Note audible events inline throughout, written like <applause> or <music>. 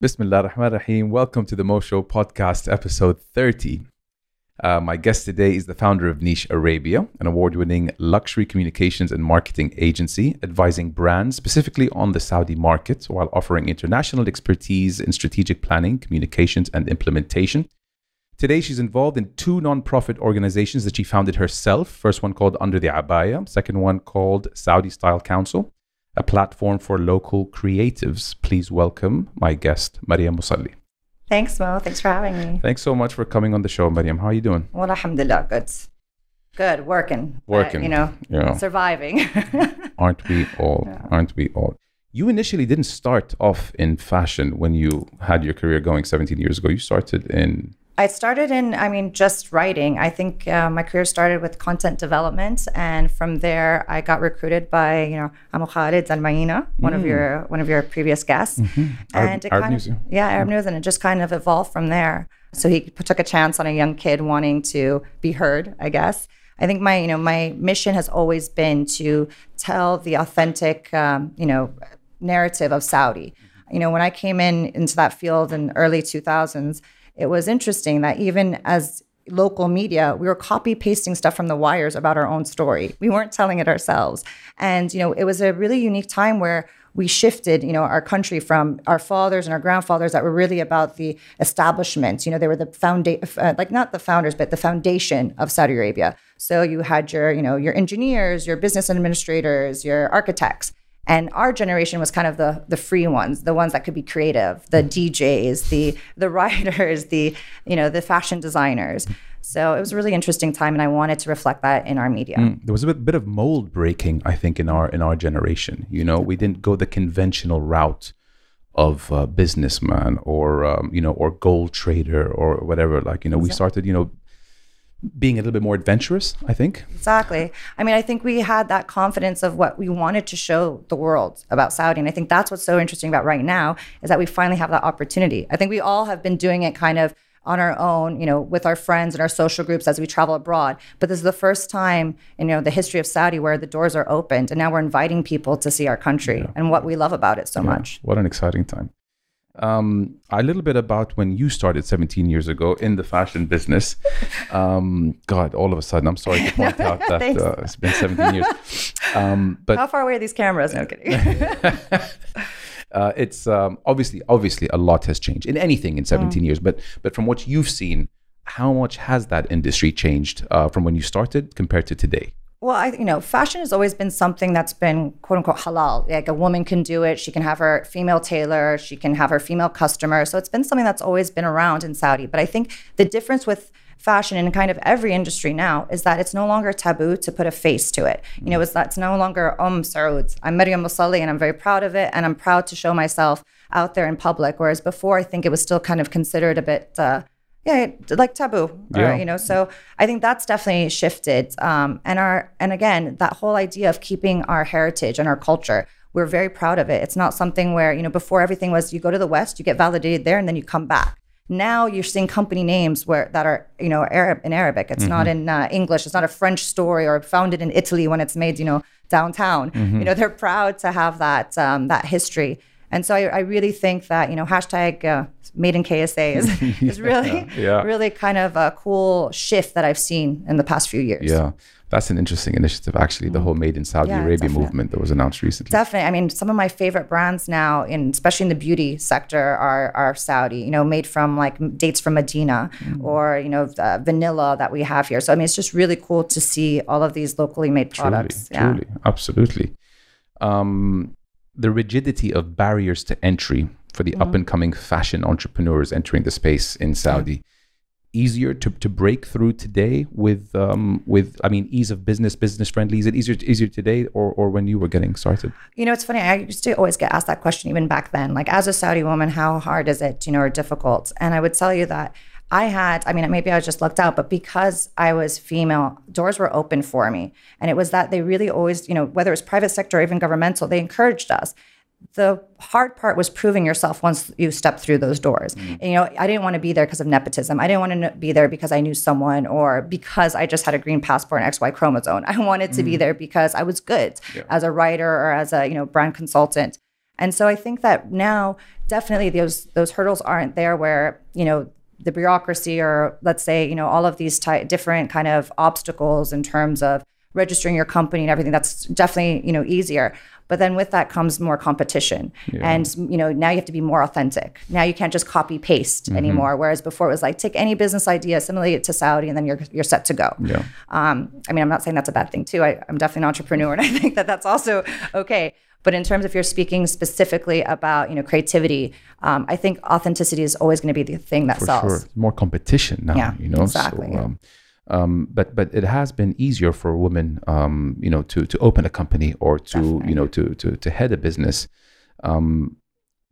Bismillah ar-Rahman rahim Welcome to the Mo Show podcast, episode 30. Uh, my guest today is the founder of Niche Arabia, an award winning luxury communications and marketing agency advising brands specifically on the Saudi market while offering international expertise in strategic planning, communications, and implementation. Today, she's involved in two nonprofit organizations that she founded herself. First one called Under the Abaya, second one called Saudi Style Counsel, a platform for local creatives. Please welcome my guest, Maria Mossalli. Thanks, Mo. Thanks for having me. Thanks so much for coming on the show, Marriam. How are you doing? Well, alhamdulillah, good. Good, working. Working, you know, yeah. surviving. <laughs> Aren't we all? Aren't we all? You initially didn't start off in fashion when you had your career going 17 years ago. You started in I started in, I mean, just writing. I think uh, my career started with content development, and from there, I got recruited by, you know, Amu Khaled Almaeena, one of your one of your previous guests, Arab- it kind News, of, yeah. yeah, Arab News, and it just kind of evolved from there. So he p- took a chance on a young kid wanting to be heard, I guess. I think my, you know, my mission has always been to tell the authentic, um, you know, narrative of Saudi. You know, when I came in into that field in early 2000s, it was interesting that even as local media, we were copy pasting stuff from the wires about our own story. We weren't telling it ourselves. And, you know, it was a really unique time where we shifted, you know, our country from our fathers and our grandfathers that were really about the establishment. You know, they were the foundation, uh, like not the founders, but the foundation of Saudi Arabia. So you had your, you know, your engineers, your business administrators, your architects. And our generation was kind of the the free ones, the ones that could be creative, the DJs, the the <laughs> writers, the you know the fashion designers. So it was a really interesting time, and I wanted to reflect that in our media. there was a bit, bit of mold breaking, I think, in our in our generation. You know, we didn't go the conventional route of uh, businessman or um, you know or gold trader or whatever. Like you know, we started you know being a little bit more adventurous. I think. Exactly. I mean, I think we had that confidence of what we wanted to show the world about Saudi. And I think that's what's so interesting about right now is that we finally have that opportunity. I think we all have been doing it kind of on our own, you know, with our friends and our social groups as we travel abroad. But this is the first time in you know the history of Saudi where the doors are opened and now we're inviting people to see our country and what we love about it so much. What an exciting time. Um, a little bit about when you started 17 years ago in the fashion business. Um, God, all of a sudden, I'm sorry to <laughs> point out that uh, it's been 17 years. Um, but How far away are these cameras? No kidding. <laughs> uh, it's um, obviously obviously a lot has changed in anything in 17 years. But but from what you've seen, how much has that industry changed uh, from when you started compared to today? Well, I, you know, fashion has always been something that's been quote unquote halal. Like a woman can do it. She can have her female tailor. She can have her female customer. So it's been something that's always been around in Saudi. But I think the difference with fashion in kind of every industry now is that it's no longer taboo to put a face to it. You know, it's that's no longer um Saud. I'm Marriam Mossalli and I'm very proud of it and I'm proud to show myself out there in public. Whereas before, I think it was still kind of considered a bit. Uh, yeah, like taboo. or, you know, so I think that's definitely shifted. Um, and our and again, that whole idea of keeping our heritage and our culture, we're very proud of it. It's not something where you know before everything was you go to the West, you get validated there, and then you come back. Now you're seeing company names where that are you know Arab in Arabic. It's not in uh, English. It's not a French story or founded in Italy when it's made you know downtown. You know they're proud to have that um, that history. And so I, I really think that you know hashtag uh, made in KSA is, <laughs> is really yeah. really kind of a cool shift that I've seen in the past few years. Yeah, that's an interesting initiative. Actually, the whole Made in Saudi Yeah, Arabia definitely. movement that was announced recently. Definitely. I mean, some of my favorite brands now, in especially in the beauty sector, are are Saudi. You know, made from like dates from Medina Mm. or you know the vanilla that we have here. So I mean, it's just really cool to see all of these locally made products. Truly, truly, absolutely. Um, the rigidity of barriers to entry for the up and coming fashion entrepreneurs entering the space in Saudi. Easier to, to break through today with um, with I mean ease of business business friendly is it easier easier today or, or when you were getting started You know, it's funny. I used to always get asked that question even back then. Like, as a Saudi woman, how hard is it, you know, or difficult? And I would tell you that I had, I mean, maybe I was just lucked out, but because I was female, doors were open for me. And it was that they really always, you know, whether it was private sector or even governmental, they encouraged us. The hard part was proving yourself once you step through those doors. Mm-hmm. And, you know, I didn't want to be there because of nepotism. I didn't want to be there because I knew someone or because I just had a green passport and XY chromosome. I wanted to be mm. there because I was good as a writer or as a, you know, brand consultant. And so I think that now definitely those those hurdles aren't there where, you know, the bureaucracy or let's say, you know, all of these ty- different kind of obstacles in terms of registering your company and everything that's definitely, you know, easier. But then with that comes more competition. Yeah. And you know, now you have to be more authentic. Now you can't just copy paste mm-hmm. anymore. Whereas before it was like take any business idea, assimilate it to Saudi, and then you're you're set to go. Yeah. Um, I mean, I'm not saying that's a bad thing too. I, I'm definitely an entrepreneur, and I think that that's also okay. But in terms of you're speaking specifically about you know creativity, um, I think authenticity is always going to be the thing that For sells. Sure. More competition now. Yeah, you know exactly. So, um, um, but but it has been easier for women, um, you know, to to open a company or to Definitely. you know to to to head a business. Um,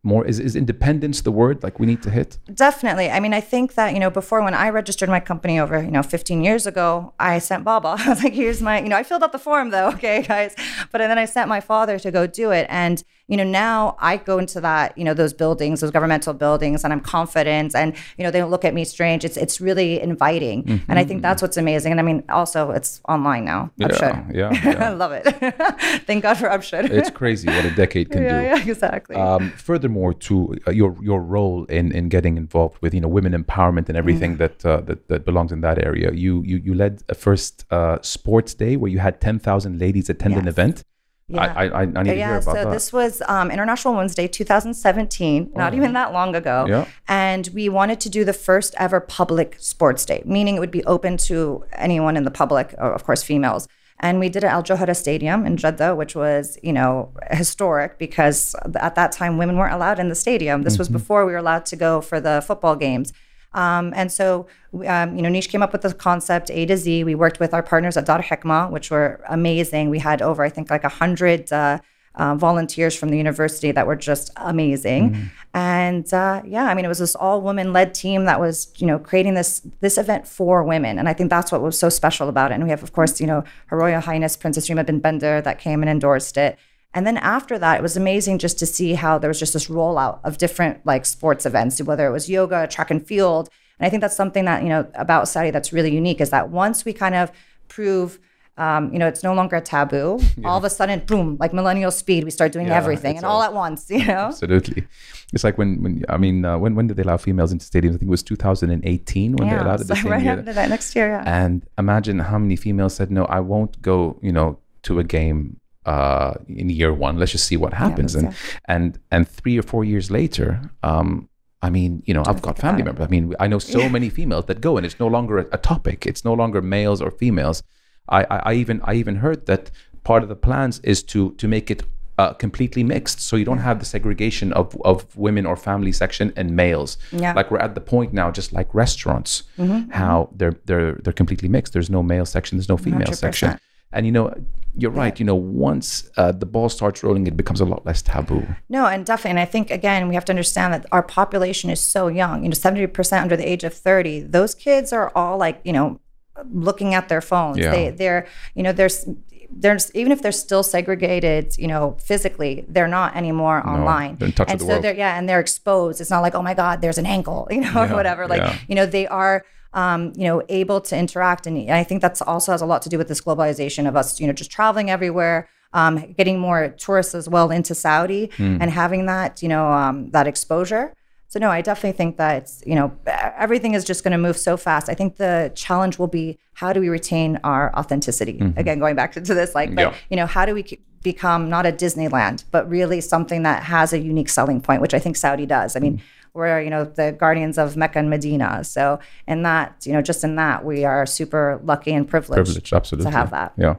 more is, is independence the word like we need to hit? Definitely. I mean i think that you know before when i registered my company over you know 15 years ago i sent baba <laughs> i was like here's my you know i filled out the form though <laughs> okay guys. But then i sent my father to go do it and you know now i go into that you know those buildings those governmental buildings and i'm confident and you know they don't look at me strange it's it's really inviting mm-hmm. and i think that's what's amazing and i mean also it's online now yeah, yeah, <laughs> yeah. i love it <laughs> thank god for Absher. it's crazy what a decade can <laughs> yeah, do yeah exactly um, furthermore to uh, your your role in in getting involved with you know women empowerment and everything mm. that, uh, that that belongs in that area you you you led a first uh, sports day where you had 10,000 ladies attend yes. an event yeah. I, I, I need to hear about so that. this was um, International Women's Day 2017, oh. not even that long ago. Yeah. And we wanted to do the first ever public sports day, meaning it would be open to anyone in the public, of course, females. And we did it at Al Johra Stadium in Jeddah, which was, you know, historic because at that time women weren't allowed in the stadium. This mm-hmm. was before we were allowed to go for the football games. Um, and so, um, you know, Niche came up with the concept A to Z. We worked with our partners at Dar Hikma, which were amazing. We had over, I think, like a hundred uh, uh, volunteers from the university that were just amazing. Mm-hmm. And uh, yeah, I mean, it was this all woman led team that was, you know, creating this this event for women. And I think that's what was so special about it. And we have, of course, you know, Her Royal Highness Princess Rima bin Bandar that came and endorsed it. And then after that, it was amazing just to see how there was just this rollout of different like sports events, whether it was yoga, track and field. And I think that's something that, you know, about Saudi that's really unique is that once we kind of prove um, you know, it's no longer a taboo. <laughs> Yeah. All of a sudden, boom, like millennial speed, we start doing yeah, everything and all, all, at once, you know? Absolutely. It's like when, when I mean, uh, when, when did they allow females into stadiums? I think it was 2018 when yeah, they allowed it the same right year. after that, next year, yeah. And imagine how many females said, no, I won't go, you know, to a game uh, in year one. Let's just see what happens. Yeah, and and and three or four years later, um, I mean, you know, I've got family members. I mean, I know so yeah. many females that go, and it's no longer a, a, topic. It's no longer males or females. I, I, I even I even heard that part of the plans is to to make it uh, completely mixed, so you don't have the segregation of, of women or family section and males. Yeah. Like we're at the point now, just like restaurants, mm-hmm. how they're they're they're completely mixed. There's no male section, there's no female 100%. section. And you know, you're right. You know, once uh, the ball starts rolling, it becomes a lot less taboo. No, and definitely. And I think again, we have to understand that our population is so young. You know, seventy percent under the age of thirty. Those kids are all like, you know, looking at their phones. Yeah. They, they're, you know, there's there's even if they're still segregated, you know, physically, they're not anymore no, online. and so the they're yeah, and they're exposed. It's not like, oh my God, there's an ankle, <laughs> you know, yeah, or whatever. Like, yeah. you know, they are um, you know, able to interact. And I think that's also has a lot to do with this globalization of us, you know, just traveling everywhere, um, getting more tourists as well into Saudi mm. and having that, you know, um, that exposure. So no, I definitely think that it's, you know, everything is just going to move so fast. I think the challenge will be how do we retain our authenticity? Mm-hmm. Again, going back to, to this, like, but, yeah. you know, how do we become not a Disneyland, but really something that has a unique selling point, which I think Saudi does. I mean, mm we're you know the guardians of Mecca and Medina. So in that, you know, just in that, we are super lucky and privileged, privileged absolutely. to have that. Yeah.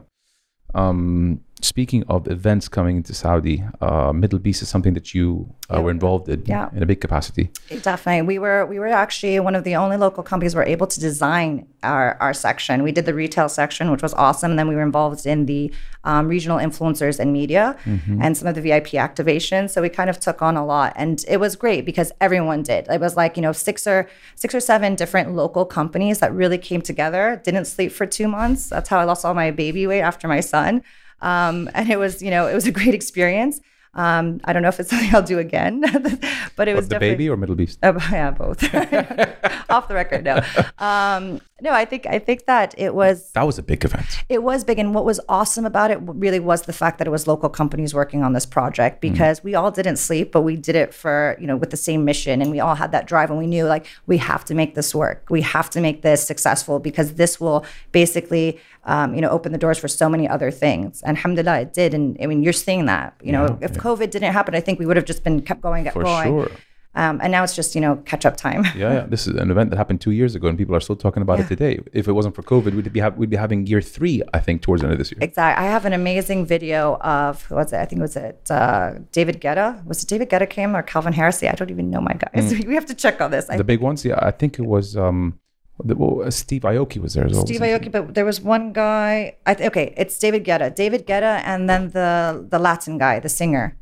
Um, speaking of events coming into Saudi, uh, Middle Beast is something that you uh, yeah. were involved in yeah. in a big capacity. Definitely, we were we were actually one of the only local companies were able to design our our section. We did the retail section, which was awesome. And then we were involved in the um, regional influencers and media mm-hmm. and some of the VIP activations. So we kind of took on a lot, and it was great because everyone did. It was like you know six or six or seven different local companies that really came together. Didn't sleep for two months. That's how I lost all my baby weight after my son. Um, and it was, you know, it was a great experience. Um, I don't know if it's something I'll do again, <laughs> but it was the baby or Middle Beast. Uh, <laughs> yeah, both. <laughs> Off the record, no. Um, no, I think I think that it was That was a big event. it was big, and what was awesome about it really was the fact that it was local companies working on this project because we all didn't sleep, but we did it for you know with the same mission, and we all had that drive, and we knew like we have to make this work, we have to make this successful because this will basically um, you know open the doors for so many other things, and alhamdulillah it did, and I mean you're seeing that, you know if COVID didn't happen, I think we would have just been kept going, kept For going. sure. Um, and now it's just you know catch up time. Yeah, yeah. This is an event that happened two years ago, and people are still talking about it today. If it wasn't for COVID, we'd be ha- we'd be having year three, I think, towards the end of this year. Exactly. I have an amazing video of who was it? I think it was it uh, David Guetta. Was it David Guetta came or Calvin Harris? I don't even know my guys. <laughs> We have to check on this. I, The big ones, yeah. I think it was um, the, well, uh, Steve Aoki was there as well. Steve? Aoki, but there was one guy. I th- okay, it's David Guetta. David Guetta, and then the the Latin guy, the singer.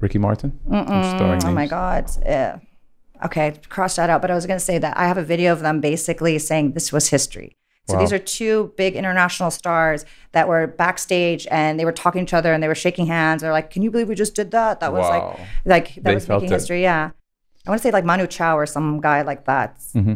Ricky Martin. Oh my. God. Uh, okay, cross that out. But I was going to say that I have a video of them basically saying this was history. So Wow. these are two big international stars that were backstage and they were talking to each other and they were shaking hands. They're like, "Can you believe we just did that? That was Wow. like, like that They was making it. history." Yeah, I want to say like Manu Chao or some guy like that, Mm-hmm.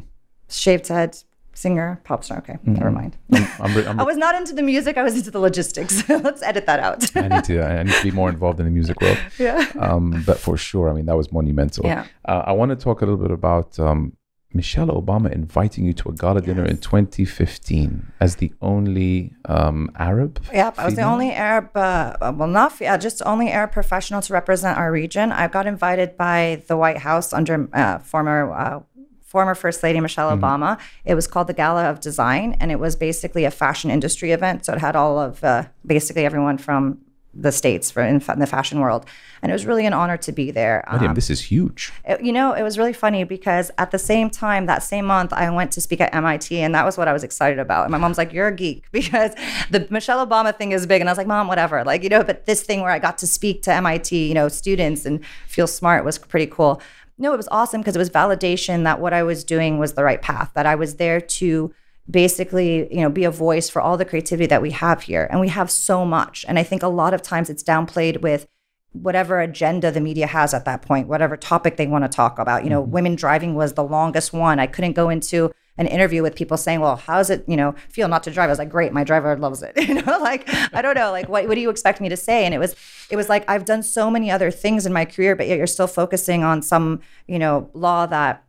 shaved head singer, pop star. Okay, never mind. I'm, re- <laughs> I'm I was not into the music. I was into the logistics. <laughs> Let's edit that out. I need to I need to be more involved in the music world. <laughs> yeah. Um, but for sure, I mean that was monumental. Yeah. Uh, I want to talk a little bit about um, Michelle Obama inviting you to a gala dinner in 2015 as the only um, Arab. Yep, I was the only Arab, uh, well, not yeah, just only Arab professional to represent our region. I got invited by the White House under uh, former uh, former First Lady Michelle Obama. It was called the Gala of Design, and it was basically a fashion industry event. So it had all of uh, basically everyone from the states for in, in the fashion world, and it was really an honor to be there. Um, this is huge. it- you know, it was really funny because at the same time, that same month, I went to speak at MIT, and that was what I was excited about. And my mom's like, "You're a geek," <laughs> because the Michelle Obama thing is big, and I was like, "Mom, whatever." Like, you know, but this thing where I got to speak to MIT, you know, students and feel smart was pretty cool. No, it was awesome because it was validation that what I was doing was the right path. That I was there to basically you know be a voice for all the creativity that we have here. And we have so much. And i think a lot of times it's downplayed with whatever agenda the media has at that point whatever topic they want to talk about. You know mm-hmm. women driving was the longest one. I couldn't go into an interview with people saying well how does it you know feel not to drive i was like great my driver loves it <laughs> you know like i don't know like what, what do you expect me to say and it was it was like i've done so many other things in my career but yet you're still focusing on some you know law that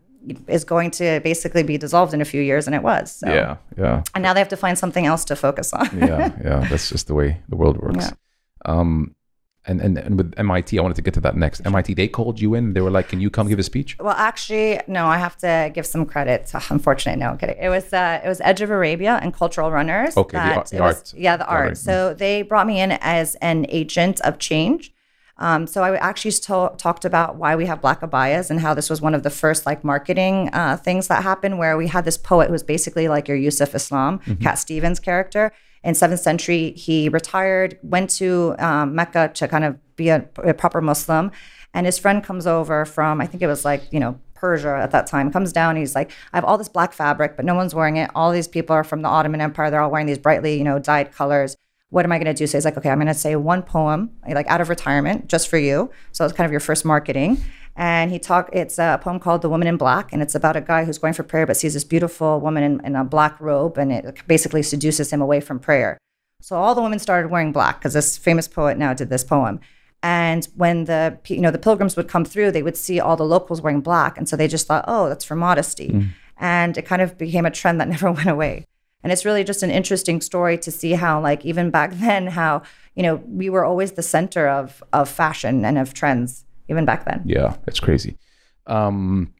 is going to basically be dissolved in a few years and it was so Yeah, yeah, and now they have to find something else to focus on. yeah, yeah. That's just the way the world works. <laughs> Yeah. Um, and, and and with MIT, I wanted to get to that next. MIT, they called you in. They were like, "Can you come give a speech?" well, actually, no, I have to give some credit. Unfortunately, no, I'm kidding. It was uh, it was Edge of Arabia and Cultural Runners. Okay, the that art- the was- art Yeah, the art. So they brought me in as an agent of change. Um, so I actually to- talked about why we have black abayas and how this was one of the first like marketing uh, things that happened, where we had this poet who was basically like your Yusuf Islam, Cat Stevens character. In seventh century, he retired, went to um, Mecca to kind of be a, a proper Muslim, and his friend comes over from I think it was like you know Persia at that time. Comes down, he's like, I have all this black fabric, but no one's wearing it. All these people are from the Ottoman Empire. They're all wearing these brightly you know dyed colors what am I going to do? So he's like, okay, I'm going to say one poem, like out of retirement, just for you. So it's kind of your first marketing. And he talked. It's a poem called "The Woman in Black," and it's about a guy who's going for prayer, but sees this beautiful woman in, in a black robe, and it basically seduces him away from prayer. So all the women started wearing black because this famous poet now did this poem. And when the you know the pilgrims would come through, they would see all the locals wearing black, and so they just thought, oh, that's for modesty. Mm. And it kind of became a trend that <laughs> never went away. And it's really just an interesting story to see how, like, even back <laughs> then, how you know we were always the center of of fashion and of trends, even back then. Yeah, it's crazy. Um,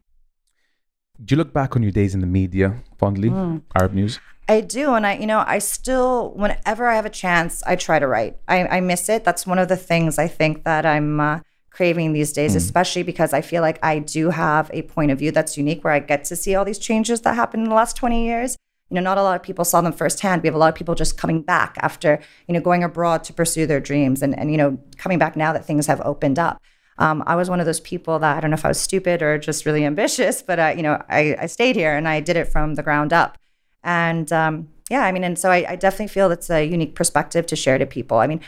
do you look back on your days in the media fondly? Mm. Arab news. I do, and I, you know, I still, whenever I have a chance, I try to write. I, I miss it. That's one of the things I think that I'm uh, craving these days, especially because I feel like I do have a point of view that's unique, where I get to see all these changes that happened in the last 20 years. You know, not a lot of people saw them firsthand. We have a lot of people just coming back after, you know, going abroad to pursue their dreams, and and you know, coming back now that things have opened up. Um, I was one of those people that I don't know if I was stupid or just really <laughs> ambitious, but uh, you know, I, I stayed here and I did it from the ground up. And um, yeah, I mean, and so I, I definitely feel it's a unique perspective to share to people. I mean,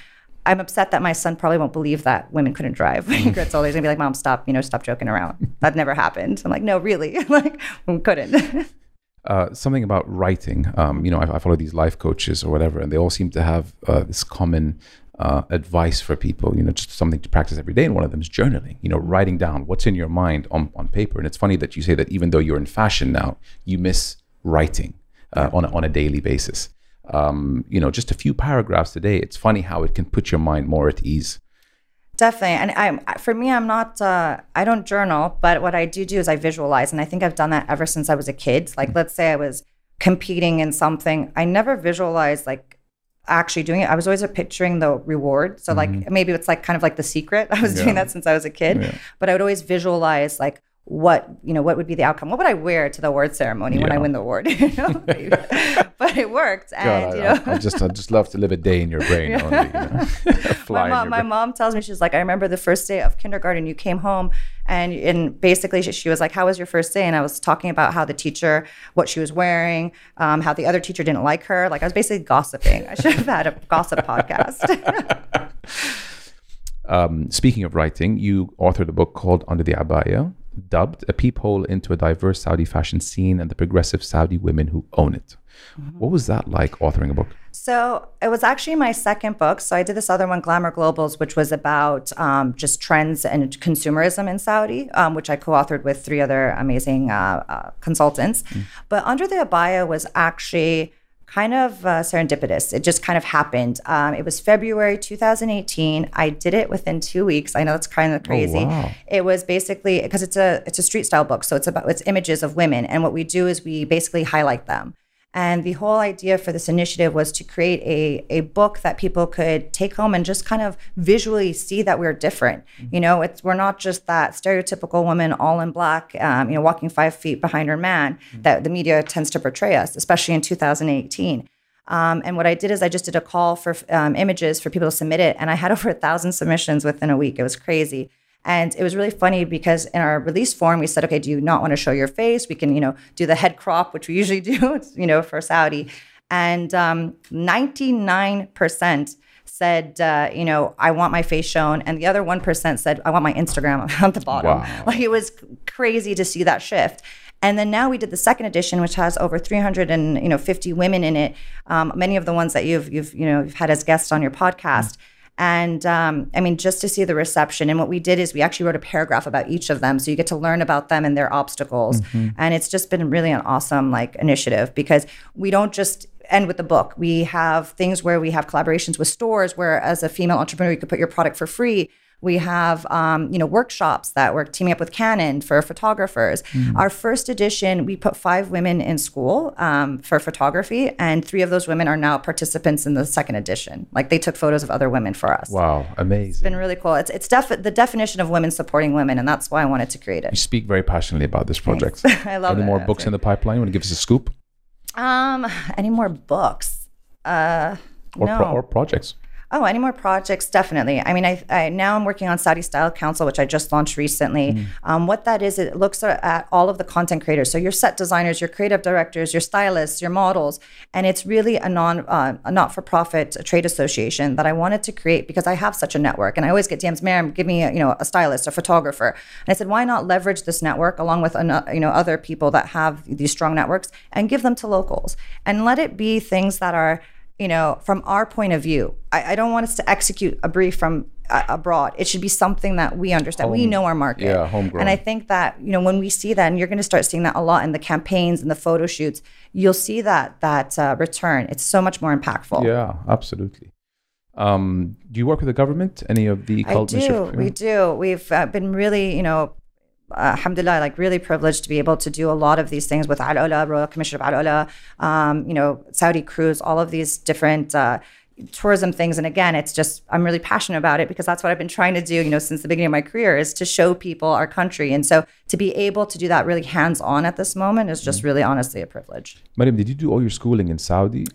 I'm upset that my son probably won't believe that women couldn't drive when he gets older. He's gonna be like, "Mom, stop! You know, stop joking around. That never happened." I'm like, "No, really, <laughs> like, we couldn't." <laughs> Uh, something about writing. Um, you know, I, I, follow these life coaches or whatever, and they all seem to have uh, this common uh, advice for people. You know, just something to practice every day. And one of them is journaling. You know, writing down what's in your mind on on paper. And it's funny that you say that even though you're in fashion now, you miss writing uh, on a, on a daily basis. Um, you know, just a few paragraphs a day. It's funny how it can put your mind more at ease. Definitely. And I, for me, I'm not, uh, I don't journal, but what I do do is I visualize. And I think I've done that ever since I was a kid. Like, mm-hmm. let's say I was competing in something, I never visualized like actually doing it. I was always picturing the reward. So, like, mm-hmm. maybe it's like kind of like the secret. <laughs> I was yeah. doing that since I was a kid, yeah. but I would always visualize like, what you know what would be the outcome? What would i wear to the award ceremony yeah. when i win the award? <laughs> You know <laughs> but it worked and God, you know. I, I, just i just love to live a day in your brain <laughs> yeah. only, you know? my, mom, my mom tells me she's like i remember the first day of kindergarten you came home and and basically she, she was like how was your first day? And i was talking about how the teacher what she was wearing um, how the other teacher didn't like her. Like i was basically gossiping. I should have had a gossip podcast. Um, speaking of writing, you authored a book called Under the Abaya, dubbed A Peephole into a Diverse Saudi Fashion Scene and the Progressive Saudi Women Who Own It. Mm-hmm. What was that like authoring a book? So it was actually my second book. So I did this other one, Glamour Globals, which was about um, just trends and consumerism in Saudi, um, which I co-authored with three other amazing uh, uh, consultants. Mm. But Under the Abaya was actually kind of uh, serendipitous. It just kind of happened. Um, it was February 2018. I did it within two weeks. I know it's kind of oh, crazy. Oh, wow. It was basically because it's a it's a street style book, so it's about it's images of women, and what we do is we basically highlight them. And the whole idea for this initiative was to create a, a book that people could take home and just kind of visually see that we're different. Mm-hmm. You know, it's we're not just that stereotypical woman all in black, um, you know, walking five feet behind her man mm-hmm. that the media tends to portray us, especially in 2018. Um, and what I did is I just did a call for um, images for people to submit it, and I had <laughs> over a thousand submissions within a week. It was crazy. And it was really funny because in our release form, we said, okay, do you not want to show your face? We can, you know, do the head crop, which we usually <laughs> do, you know, for Saudi. And um, 99% said, uh, you know, I want my face shown. And the other 1% said, I want my Instagram <laughs> at the bottom. Wow. Like it was crazy to see that shift. And then now we did the second edition, which has over 350 women in it. Um, many of the ones that you've you've you know you've had as guests on your podcast. Mm-hmm. And um, I mean, just to see the reception. And what we did is we actually wrote a paragraph about each of them. So you get to learn about them and their obstacles. Mm-hmm. And it's just been really an awesome like initiative because we don't just end with the book. We have things where we have collaborations with stores where as a female entrepreneur, you could put your product for free. We have, um, you know, workshops that we're teaming up with Canon for photographers. Mm. Our first edition, we put five women in school um, for photography, and three of those women are now participants in the second edition. Like they took photos of other women for us. Wow, amazing! It's been really cool. It's it's def- the definition of women supporting women, and that's why I wanted to create it. You speak very passionately about this project. <laughs> I love Any it. more books in the pipeline? You Want to give us a scoop? Um, any more books? Uh, or, no. pro- or projects? Oh, any more projects? Definitely. I mean, I, I now I'm working on Saudi Style Counsel, which I just launched recently. Mm. Um, what that is, it looks at all of the content creators. So your set designers, your creative directors, your stylists, your models, and it's really a non uh, a not for profit trade association that I wanted to create because I have such a network, and I always get DMs, Miriam, give me a, you know a stylist, a photographer, and I said, why not leverage this network along with you know other people that have these strong networks and give them to locals and let it be things that are you know, from our point of view. I, I don't want us to execute a brief from uh, abroad. It should be something that we understand. Home, we know our market. Yeah, homegrown. And I think that you know when we see that, and you're going to start seeing that a lot in the campaigns and the photo shoots, you'll see that that uh, return. It's so much more impactful. Yeah, absolutely. Um, do you work with the government? Any of the I do. We do. We've uh, been really, you know, uh, alhamdulillah, like really privileged to be able to do a lot of these things with Al Ula, Royal Commission of Al Ula, um, you know, Saudi Cruise, all of these different uh, tourism things. And again, it's just, I'm really passionate about it because that's what I've been trying to do, you know, since the beginning of my career is to show people our country. And so to be able to do that really hands on at this moment is just mm-hmm. really honestly a privilege. Marriam, did you do all your schooling in Saudi?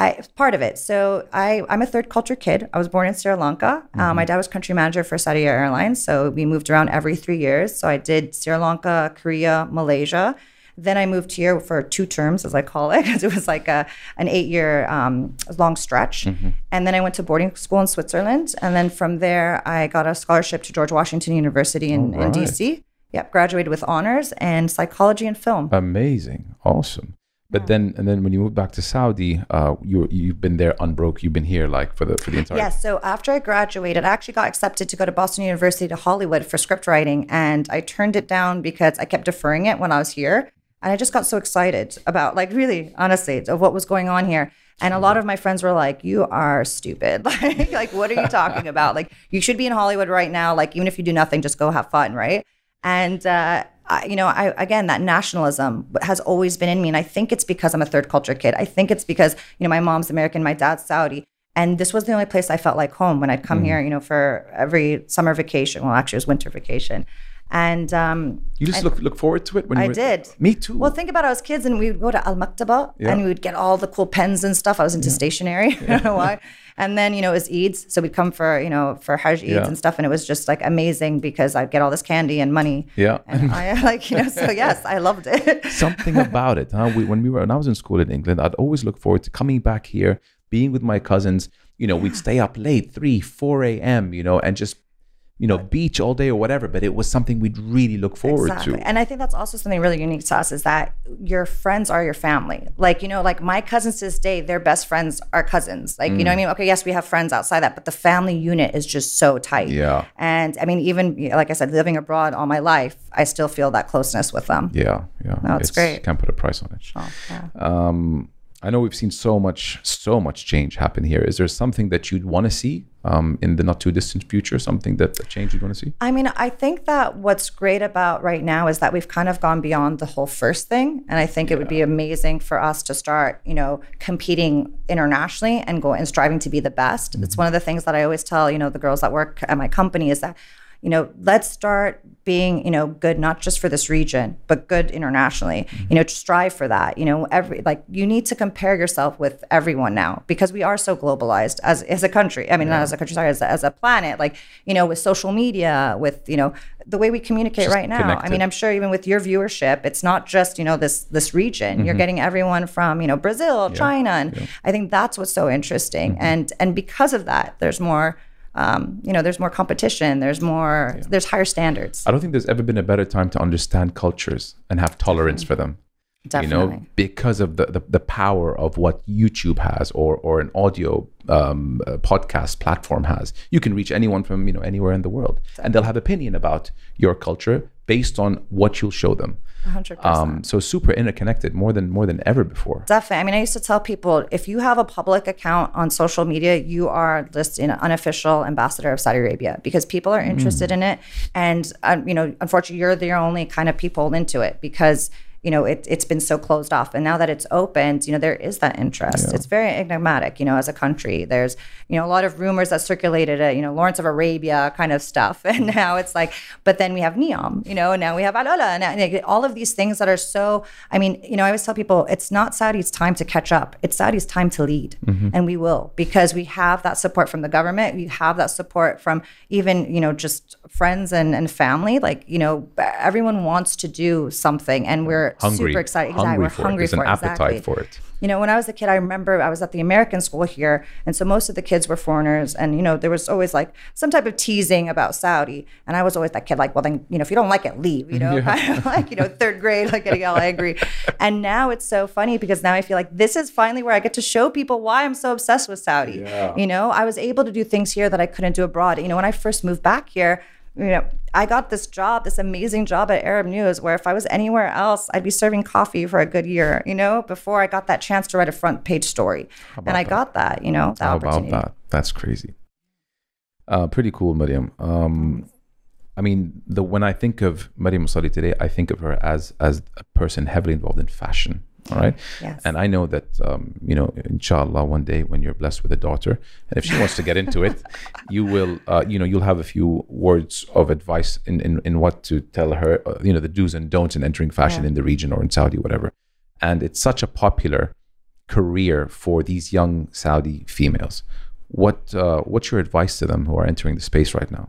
I part of it. So I I'm a third culture kid. I was born in Sri Lanka. Mm-hmm. Um, my dad was country manager for Saudi Airlines, so we moved around every three years. So I did Sri Lanka, Korea, Malaysia. Then I moved here for two terms, as I call it, <laughs> because it was like a an eight year um, long stretch. Mm-hmm. And then I went to boarding school in Switzerland, and then from there I got a scholarship to George Washington University in, right. in DC. Yep, graduated with honors and psychology and film. Amazing, awesome. But then, and then when you moved back to Saudi, uh, you you've been there unbroke. You've been here like for the for the entire. Yes. So after I graduated, I actually got accepted to go to Boston University to Hollywood for script writing, and I turned it down because I kept deferring it when I was here, and I just got so excited about, like, really, honestly, of what was going on here. And a lot of my friends were like, "You are stupid. <laughs> like, like, what are you talking about? Like, you should be in Hollywood right now. Like, even if you do nothing, just go have fun, right?" And uh, I, you know, I again that nationalism has always been in me, and I think it's because I'm a third culture kid. I think it's because you know my mom's American, my dad's Saudi, and this was the only place I felt like home when I'd come here. You know, for every summer vacation. Well, actually, it was winter vacation. And um, You just look look forward to it when I were, did. Me too. well, think about it. I was kids, and we would go to Al Maktaba, Yeah. and we would get all the cool pens and stuff. I was into stationery. <laughs> I don't know why. And then you know it was Eids, so we'd come for you know for Hajj Eids Yeah. and stuff, and it was just like amazing because I'd get all this candy and money. Yeah. and I <laughs> like you know. So <laughs> yes, I loved it. something about it. Huh? We, when we were when I was in school in England, I'd always look forward to coming back here, being with my cousins. You know, we'd stay up late, three, four a.m. You know, and just you know beach all day or whatever. But it was something we'd really look forward Exactly. to. And I think that's also something really unique to us is that your friends are your family. Like, you know, like my cousins to this day, their best friends are cousins. Like, you know what I Mm. mean? Okay, yes, we have friends outside that, but the family unit is just so tight. Yeah. And I mean, even like I said, living abroad all my life, I still feel that closeness with them. Yeah, yeah. No, it's great. Can't put a price on it. Oh, yeah. Um, I know we've seen so much, so much change happen here. Is there something that you'd want to see um, in the not too distant future? Something that a change you'd want to see? I mean, I think that what's great about right now is that we've kind of gone beyond the whole first thing. And I think it would be amazing for us to start, you know, competing internationally and go and striving to be the best. It's one of the things that I always tell, you know, the girls that work at my company is that, you know, let's start being, you know, good not just for this region, but good internationally. You know, strive for that. You know, every like you need to compare yourself with everyone now because we are so globalized as as a country. I mean, not as a country, sorry, as a, as a planet. Like, you know, with social media, with you know, the way we communicate Just right now. I mean, I'm sure even with your viewership, it's not just you know this this region. Mm-hmm. You're getting everyone from you know Brazil, China, and I think that's what's so interesting. Mm-hmm. And and because of that, there's more. Um, you know, there's more competition. There's more. There's higher standards. I don't think there's ever been a better time to understand cultures and have tolerance for them. Definitely. You know, because of the, the, the power of what YouTube has or, or an audio um, uh, podcast platform has. You can reach anyone from, you know, anywhere in the world and they'll have opinion about your culture based on what you'll show them. 100%. Um, so super interconnected more than more than ever before. Definitely. I mean, I used to tell people if you have a public account on social media, you are just an unofficial ambassador of Saudi Arabia because people are interested in it. And, um, you know, unfortunately, you're the only kind of people into it because, you know, it, it's been so closed off. And now that it's opened, you know, there is that interest. It's very enigmatic, you know, as a country. There's, you know, a lot of rumors that circulated, uh, you know, Lawrence of Arabia kind of stuff. <laughs> And now it's like, but then we have Neom, you know, and now we have AlUla. And, and all of these things that are so, I mean, you know, I always tell people it's not Saudi's time to catch up. It's Saudi's time to lead. And we will because we have that support from the government. We have that support from even, you know, just friends and, and family. Like, you know, everyone wants to do something and we're Hungry. super excited. Exactly. Hungry We're for it. hungry There's an for it. appetite exactly. for it. You know, when I was a kid, I remember I was at the American school here, and so most of the kids were foreigners, and you know, there was always like some type of teasing about Saudi, and I was always that kid, like, well, then you know, if you don't like it, leave. You know, <laughs> kind <laughs> of like you know, third grade, like getting all angry. And now it's so funny because now I feel like this is finally where I get to show people why I'm so obsessed with Saudi. Yeah. You know, I was able to do things here that I couldn't do abroad. You know, when I first moved back here. You know, I got this job, this amazing job at Arab News, where if I was anywhere else, I'd be serving coffee for a good year. You know, before I got that chance to write a front page story, and I got that. You know, that How about opportunity. that? That's crazy. Uh, pretty cool, Marriam. Um, I mean, the when I think of Marriam Mossalli today, I think of her as as a person heavily involved in fashion. All right, Yes. and I know that um, you know, inshallah, one day when you're blessed with a daughter, and if she wants to get into it, <laughs> you will, uh, you know, you'll have a few words of advice in in, in what to tell her, uh, you know, the do's and don'ts in entering fashion Yeah. in the region or in Saudi, whatever. And it's such a popular career for these young Saudi females. What uh, what's your advice to them who are entering the space right now?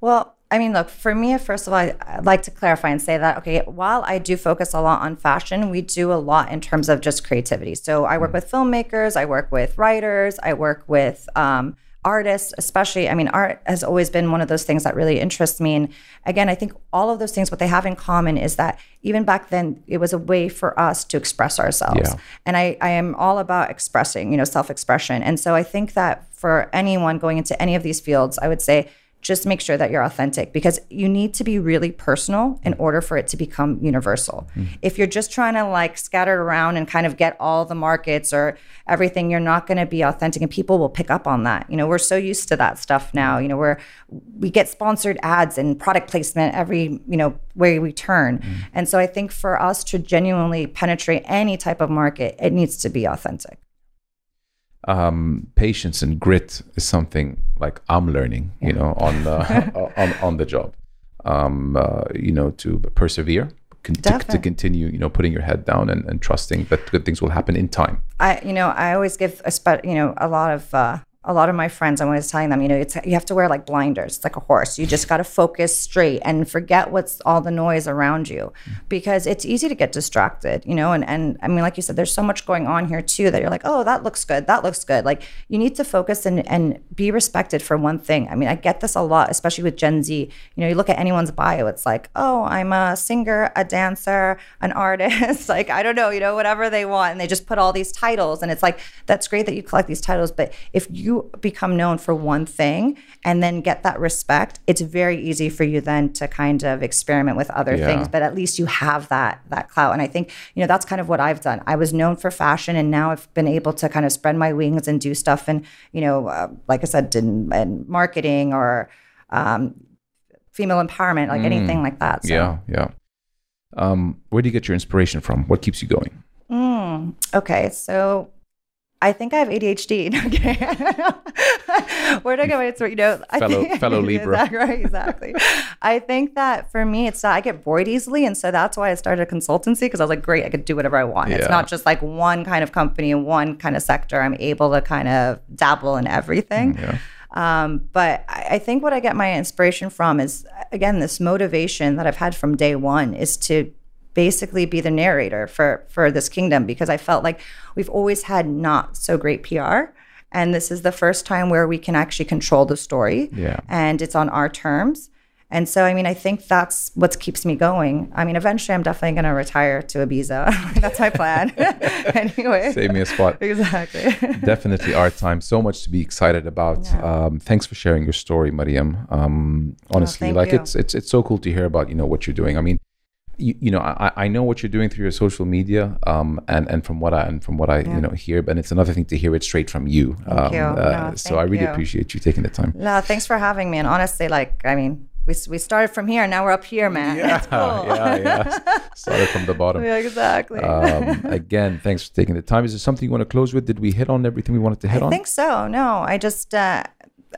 Well, I mean, look, for me, first of all, I- I'd like to clarify and say that, okay, while I do focus a lot on fashion, we do a lot in terms of just creativity. So I work with filmmakers, I work with writers, I work with um, artists, especially, I mean, art has always been one of those things that really interests me. And again, I think all of those things, what they have in common is that even back then, it was a way for us to express ourselves. Yeah. And I, I am all about expressing, you know, self expression. And so I think that for anyone going into any of these fields, I would say, just make sure that you're authentic because you need to be really personal in mm. order for it to become universal. Mm. If you're just trying to like scatter around and kind of get all the markets or everything, you're not going to be authentic and people will pick up on that. You know, we're so used to that stuff now. Mm. You know, we're we get sponsored ads and product placement every, you know, where we turn. And so I think for us to genuinely penetrate any type of market, it needs to be authentic. Um, patience and grit is something like I'm learning, you know, on <laughs> uh, on on the job. Um, uh, you know, to persevere, con- to, to continue, you know, putting your head down and, and trusting that good things will happen in time. I, you know, I always give a spe- you know, a lot of, uh, a lot of my friends, I'm always telling them, you know, you have to wear like blinders. It's like a horse. You just got to focus straight and forget what's all the noise around you because it's easy to get distracted, you know? And, and I mean, like you said, there's so much going on here too that you're like, oh, that looks good. That looks good. Like you need to focus and, and be respected for one thing. I mean, I get this a lot, especially with Gen Z. You know, you look at anyone's bio, it's like, oh, I'm a singer, a dancer, an artist. <laughs> like, I don't know, you know, whatever they want. And they just put all these titles. And it's like, that's great that you collect these titles. But if you become known for one thing and then get that respect, it's very easy for you then to kind of experiment with other Yeah. things. But at least you have that that clout. And I think, you know, that's kind of what I've done. I was known for fashion and now I've been able to kind of spread my wings and do stuff and, you know, uh, like I said, in, in marketing or um, female empowerment, like anything like that. So. Yeah, yeah. Um, where do you get your inspiration from? What keeps you going? Mm, okay, so I think I have ADHD. Okay, where do I get my inspiration? You know, I Fellow- think, fellow <laughs> Libra. Exactly, right, exactly. I think that for me, it's that I get bored easily, and so that's why I started a consultancy because I was like, great, I could do whatever I want. Yeah. It's not just like one kind of company and one kind of sector. I'm able to kind of dabble in everything. Yeah. Um, but I, I think what I get my inspiration from is again this motivation that I've had from day one is to basically be the narrator for for this kingdom because I felt like we've always had not so great PR. And this is the first time where we can actually control the story. Yeah. And it's on our terms. And so, I mean, I think that's what keeps me going. I mean, eventually, I'm definitely going to retire to Ibiza. <laughs> that's my plan. <laughs> anyway. Save me a spot. Exactly. <laughs> Definitely our time. So much to be excited about. Um, thanks for sharing your story, Marriam. Um, honestly, thank like you. it's it's it's so cool to hear about you know what you're doing. I mean, you, you know, I, I know what you're doing through your social media, um, and and from what I and from what I you know hear, but it's another thing to hear it straight from you. um, you. Uh, No, so I really you. appreciate you taking the time. No, thanks for having me. And honestly, like, I mean, we, we started from here, now we're up here, man. It's cool. <laughs> yeah, yeah. Started from the bottom. Yeah, <laughs> exactly. um, again, thanks for taking the time. Is there something you want to close with? Did we hit on everything we wanted to hit I on? I think so. No, I just, uh,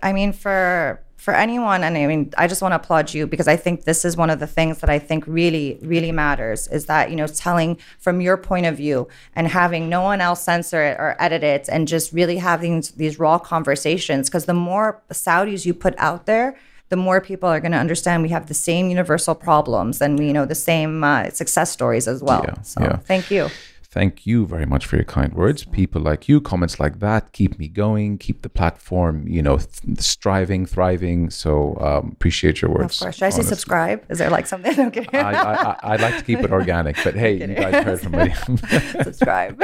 I mean, for for anyone, and I mean, I just want to applaud you because I think this is one of the things that I think really, really matters is that you know, telling from your point of view and having no one else censor it or edit it, and just really having these raw conversations. Because the more Saudis you put out there. The more people are going to understand we have the same universal problems and we you know the same uh, success stories as well. Yeah, so yeah. thank you. Thank you very much for your kind words. People like you, comments like that keep me going, keep the platform, you know, th- striving, thriving. So um, appreciate your words. Of course. Should I say subscribe? Is there like something? <laughs> Okay. I, I, I, I'd like to keep it organic, but <laughs> hey, you guys heard from me. <laughs> subscribe.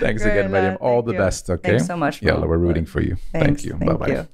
Thanks again, Marriam. All Thank the you. best. Okay. Thanks so much all we're rooting for you. Thanks. Thank you. Bye Thank bye. you.